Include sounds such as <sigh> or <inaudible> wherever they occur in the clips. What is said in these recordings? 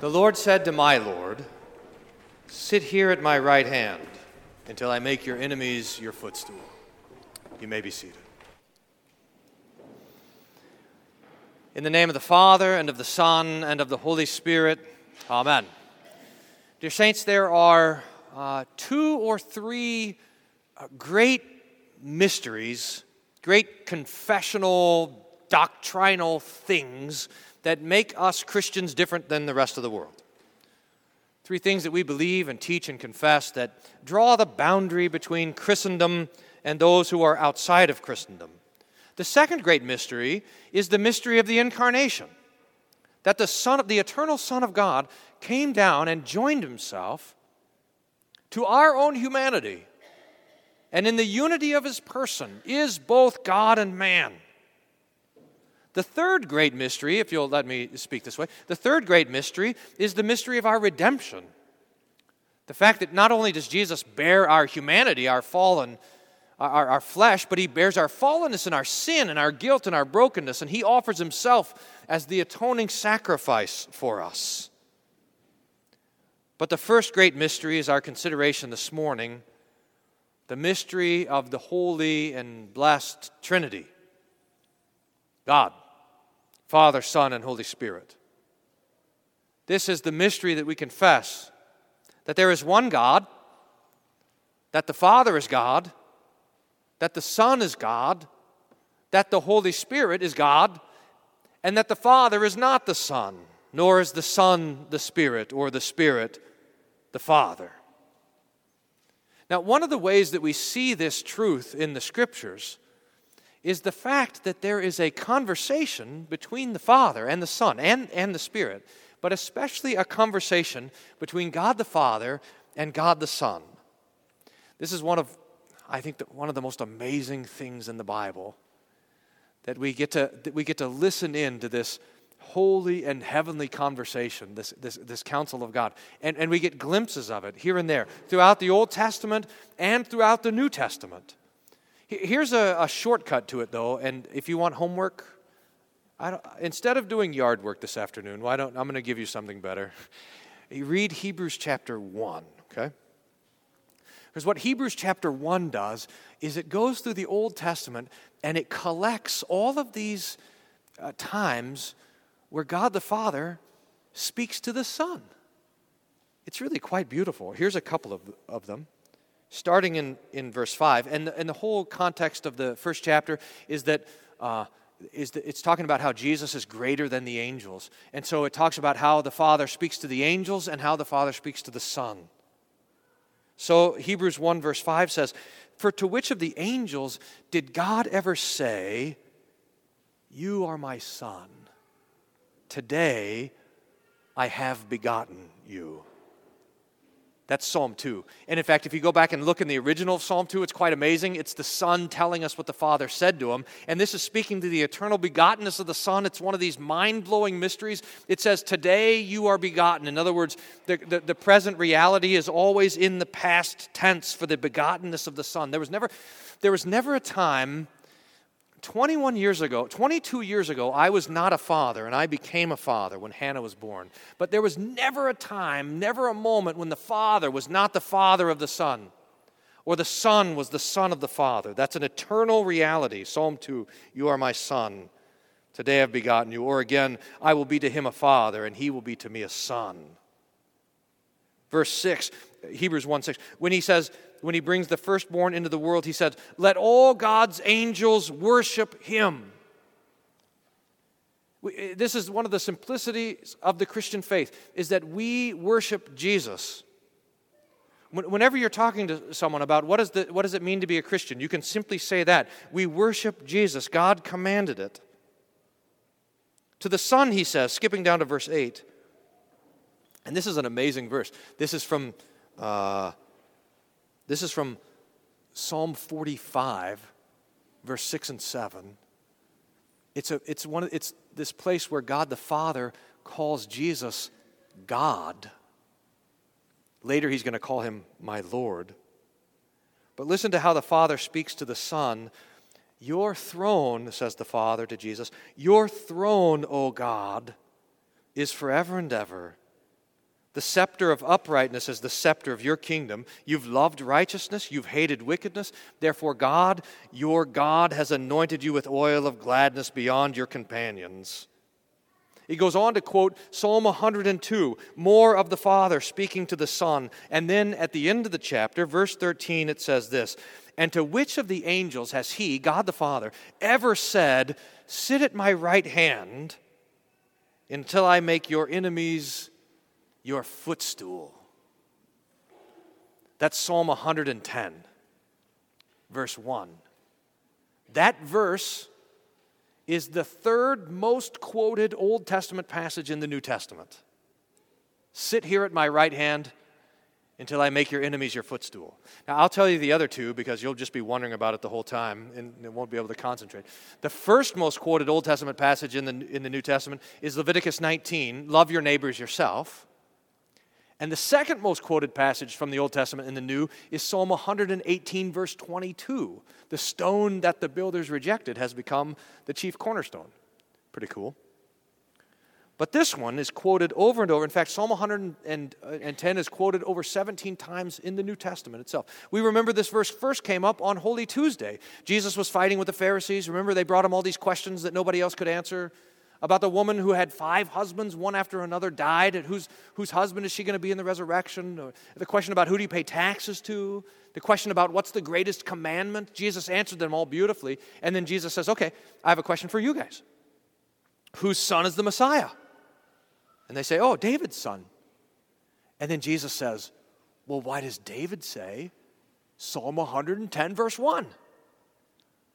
The Lord said to my Lord, Sit here at my right hand until I make your enemies your footstool. You may be seated. In the name of the Father, and of the Son, and of the Holy Spirit, Amen. Dear Saints, there are uh, two or three uh, great mysteries, great confessional, doctrinal things that make us Christians different than the rest of the world. Three things that we believe and teach and confess that draw the boundary between Christendom and those who are outside of Christendom. The second great mystery is the mystery of the incarnation. That the Son of the eternal Son of God came down and joined himself to our own humanity. And in the unity of his person is both God and man. The third great mystery, if you'll let me speak this way, the third great mystery is the mystery of our redemption. The fact that not only does Jesus bear our humanity, our fallen, our, our flesh, but he bears our fallenness and our sin and our guilt and our brokenness, and he offers himself as the atoning sacrifice for us. But the first great mystery is our consideration this morning the mystery of the holy and blessed Trinity God, Father, Son, and Holy Spirit. This is the mystery that we confess that there is one God, that the Father is God, that the Son is God, that the Holy Spirit is God, and that the Father is not the Son, nor is the Son the Spirit, or the Spirit the Father. Now, one of the ways that we see this truth in the Scriptures is the fact that there is a conversation between the Father and the Son and, and the Spirit, but especially a conversation between God the Father and God the Son. This is one of, I think, one of the most amazing things in the Bible that we get to, that we get to listen in to this holy and heavenly conversation, this, this, this counsel of God. And, and we get glimpses of it here and there throughout the Old Testament and throughout the New Testament. Here's a, a shortcut to it, though, and if you want homework, instead of doing yard work this afternoon, why don't I'm going to give you something better? <laughs> You read Hebrews chapter 1, okay? Because what Hebrews chapter 1 does is it goes through the Old Testament and it collects all of these uh, times where God the Father speaks to the Son. It's really quite beautiful. Here's a couple of, of them. Starting in, in verse 5, and, and the whole context of the first chapter is that uh, is that it's talking about how Jesus is greater than the angels. And so it talks about how the Father speaks to the angels and how the Father speaks to the Son. So Hebrews 1, verse 5 says, For to which of the angels did God ever say, You are my Son? Today I have begotten you. That's Psalm 2. And in fact, if you go back and look in the original of Psalm 2, it's quite amazing. It's the Son telling us what the Father said to him. And this is speaking to the eternal begottenness of the Son. It's one of these mind blowing mysteries. It says, Today you are begotten. In other words, the, the, the, present reality is always in the past tense for the begottenness of the Son. There was never, there was never a time 21 years ago, 22 years ago, I was not a father and I became a father when Hannah was born. But there was never a time, never a moment when the father was not the father of the son or the son was the son of the father. That's an eternal reality. Psalm 2 You are my son. Today I've begotten you. Or again, I will be to him a father and he will be to me a son. Verse 6, Hebrews 1 6, when he says, when he brings the firstborn into the world, he said, Let all God's angels worship him. This is one of the simplicities of the Christian faith, is that we worship Jesus. Whenever you're talking to someone about what, is the, what does it mean to be a Christian, you can simply say that. We worship Jesus. God commanded it. To the Son, he says, skipping down to verse 8, and this is an amazing verse. This is from uh, this is from Psalm 45, verse 6 and 7. It's, a, it's, one, it's this place where God the Father calls Jesus God. Later, he's going to call him my Lord. But listen to how the Father speaks to the Son. Your throne, says the Father to Jesus, your throne, O God, is forever and ever. The scepter of uprightness is the scepter of your kingdom. You've loved righteousness, you've hated wickedness. Therefore, God, your God, has anointed you with oil of gladness beyond your companions. He goes on to quote Psalm 102, more of the Father speaking to the Son. And then at the end of the chapter, verse 13, it says this And to which of the angels has He, God the Father, ever said, Sit at my right hand until I make your enemies your footstool? That's Psalm 110, verse 1. That verse is the third most quoted Old Testament passage in the New Testament. Sit here at my right hand until I make your enemies your footstool. Now, I'll tell you the other two because you'll just be wondering about it the whole time and won't be able to concentrate. The first most quoted Old Testament passage in the, in the New Testament is Leviticus 19 love your neighbors yourself. And the second most quoted passage from the Old Testament in the New is Psalm 118, verse 22. The stone that the builders rejected has become the chief cornerstone. Pretty cool. But this one is quoted over and over. In fact, Psalm 110 is quoted over 17 times in the New Testament itself. We remember this verse first came up on Holy Tuesday. Jesus was fighting with the Pharisees. Remember, they brought him all these questions that nobody else could answer about the woman who had five husbands, one after another died, and whose, whose husband is she going to be in the resurrection? Or the question about who do you pay taxes to? The question about what's the greatest commandment? Jesus answered them all beautifully. And then Jesus says, Okay, I have a question for you guys. Whose son is the Messiah? And they say, Oh, David's son. And then Jesus says, Well, why does David say Psalm 110, verse 1?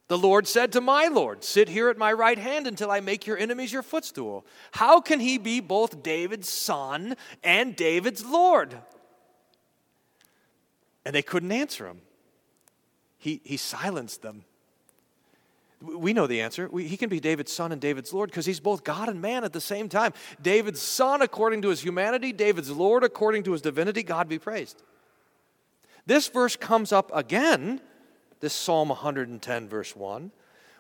The Lord said to my Lord, Sit here at my right hand until I make your enemies your footstool. How can he be both David's son and David's Lord? And they couldn't answer him. He, he silenced them. We know the answer. We, he can be David's son and David's Lord because he's both God and man at the same time. David's son according to his humanity, David's Lord according to his divinity. God be praised. This verse comes up again this Psalm 110, verse 1,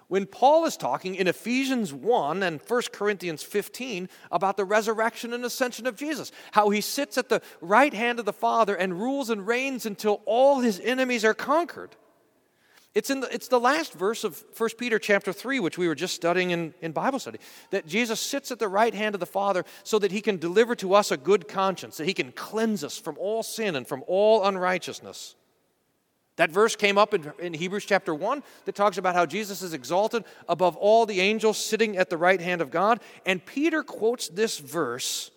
when Paul is talking in Ephesians 1 and 1 Corinthians 15 about the resurrection and ascension of Jesus, how he sits at the right hand of the Father and rules and reigns until all his enemies are conquered. It's, in the, it's the last verse of 1 Peter chapter 3, which we were just studying in, in Bible study, that Jesus sits at the right hand of the Father so that he can deliver to us a good conscience, that he can cleanse us from all sin and from all unrighteousness. That verse came up in, in, Hebrews chapter 1 that talks about how Jesus is exalted above all the angels sitting at the right hand of God. And Peter quotes this verse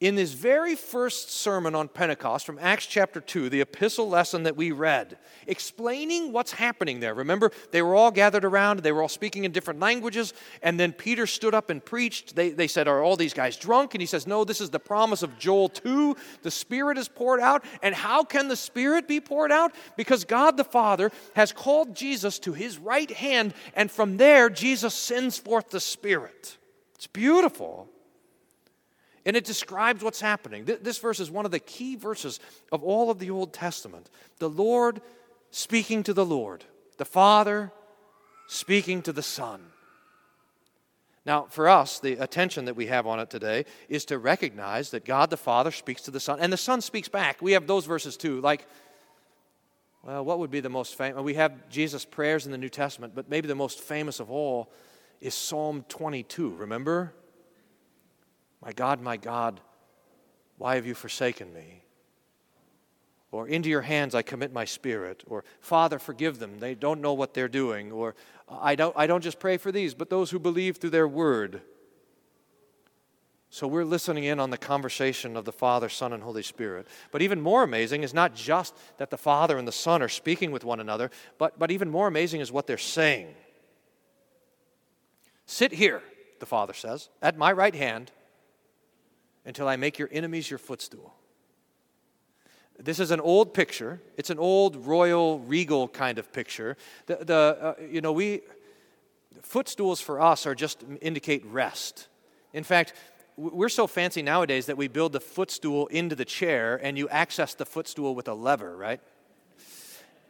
in this very first sermon on Pentecost from Acts chapter 2, the epistle lesson that we read, explaining what's happening there. Remember, they were all gathered around, they were all speaking in different languages, and then Peter stood up and preached. They, they said, Are all these guys drunk? And he says, No, this is the promise of Joel 2. The Spirit is poured out. And how can the Spirit be poured out? Because God the Father has called Jesus to his right hand, and from there, Jesus sends forth the Spirit. It's beautiful. And it describes what's happening. This verse is one of the key verses of all of the Old Testament. The Lord speaking to the Lord, the Father speaking to the Son. Now, for us, the attention that we have on it today is to recognize that God the Father speaks to the Son, and the Son speaks back. We have those verses too. Like, well, what would be the most famous? We have Jesus' prayers in the New Testament, but maybe the most famous of all is Psalm 22. Remember? My God, my God, why have you forsaken me? Or into your hands I commit my spirit. Or Father, forgive them. They don't know what they're doing. Or I don't, I don't just pray for these, but those who believe through their word. So we're listening in on the conversation of the Father, Son, and Holy Spirit. But even more amazing is not just that the Father and the Son are speaking with one another, but, but even more amazing is what they're saying. Sit here, the Father says, at my right hand until I make your enemies your footstool. This is an old picture. It's an old royal, regal kind of picture. The, the uh, you know, we, footstools for us are just indicate rest. In fact, we're so fancy nowadays that we build the footstool into the chair and you access the footstool with a lever, right?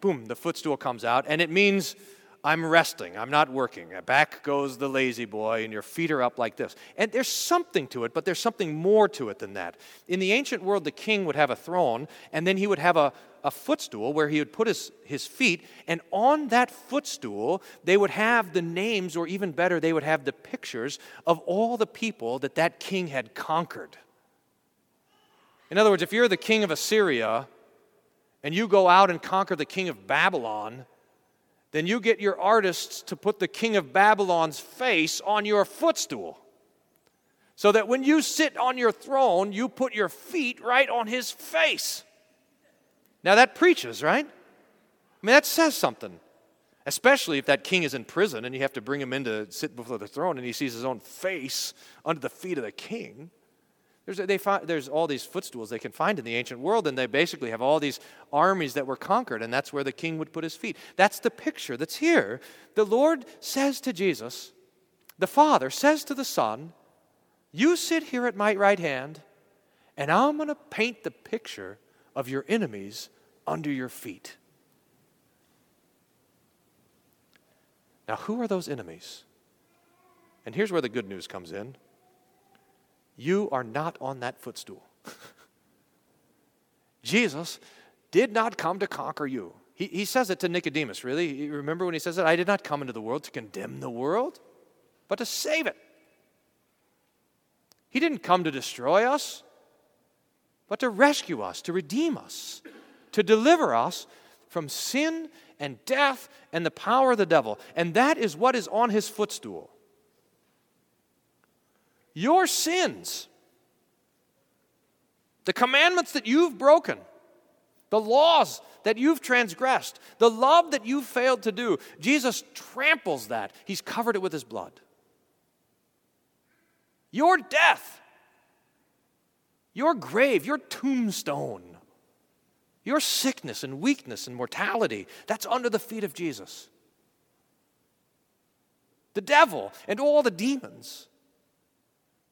Boom, the footstool comes out, and it means I'm resting, I'm not working. Back goes the La-Z-Boy, and your feet are up like this. And there's something to it, but there's something more to it than that. In the ancient world, the king would have a throne, and then he would have a, a footstool where he would put his, his feet, and on that footstool, they would have the names, or even better, they would have the pictures of all the people that that king had conquered. In other words, if you're the king of Assyria and you go out and conquer the king of Babylon, then you get your artists to put the king of Babylon's face on your footstool. So that when you sit on your throne, you put your feet right on his face. Now that preaches, right? I mean, that says something. Especially if that king is in prison and you have to bring him in to sit before the throne and he sees his own face under the feet of the king. There's, find, there's all these footstools they can find in the ancient world, and they basically have all these armies that were conquered, and that's where the king would put his feet. That's the picture that's here. The Lord says to Jesus, the Father says to the Son, You sit here at my right hand, and I'm going to paint the picture of your enemies under your feet. Now, who are those enemies? And here's where the good news comes in. You are not on that footstool. <laughs> Jesus did not come to conquer you. He, he says it to Nicodemus, really. You remember when he says it? I did not come into the world to condemn the world, but to save it. He didn't come to destroy us, but to rescue us, to redeem us, to deliver us from sin and death and the power of the devil. And that is what is on his footstool your sins, the commandments that you've broken, the laws that you've transgressed, the love that you've failed to do. Jesus tramples that. He's covered it with his blood. Your death, your grave, your tombstone, your sickness and weakness and mortality, that's under the feet of Jesus. The devil and all the demons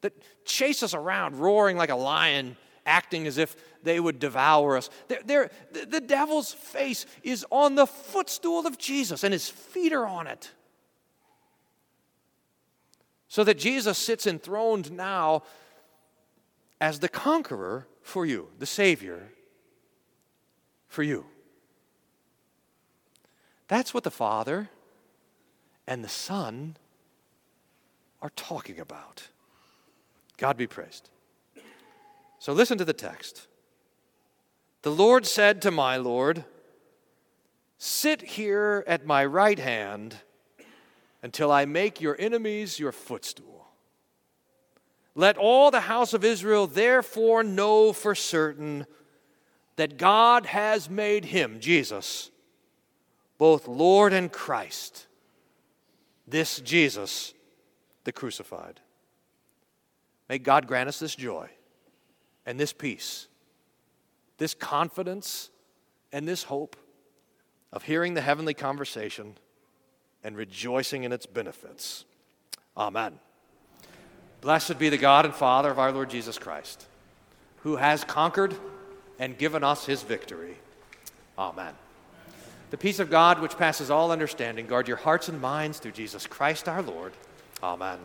that chase us around, roaring like a lion, acting as if they would devour us. They're, they're, the devil's face is on the footstool of Jesus, and his feet are on it. So that Jesus sits enthroned now as the conqueror for you, the Savior for you. That's what the Father and the Son are talking about. God be praised. So listen to the text. The Lord said to my Lord, Sit here at my right hand until I make your enemies your footstool. Let all the house of Israel therefore know for certain that God has made him, Jesus, both Lord and Christ, this Jesus, the crucified. May God grant us this joy and this peace, this confidence and this hope of hearing the heavenly conversation and rejoicing in its benefits. Amen. Blessed be the God and Father of our Lord Jesus Christ, who has conquered and given us his victory. Amen. The peace of God, which passes all understanding, guard your hearts and minds through Jesus Christ our Lord. Amen.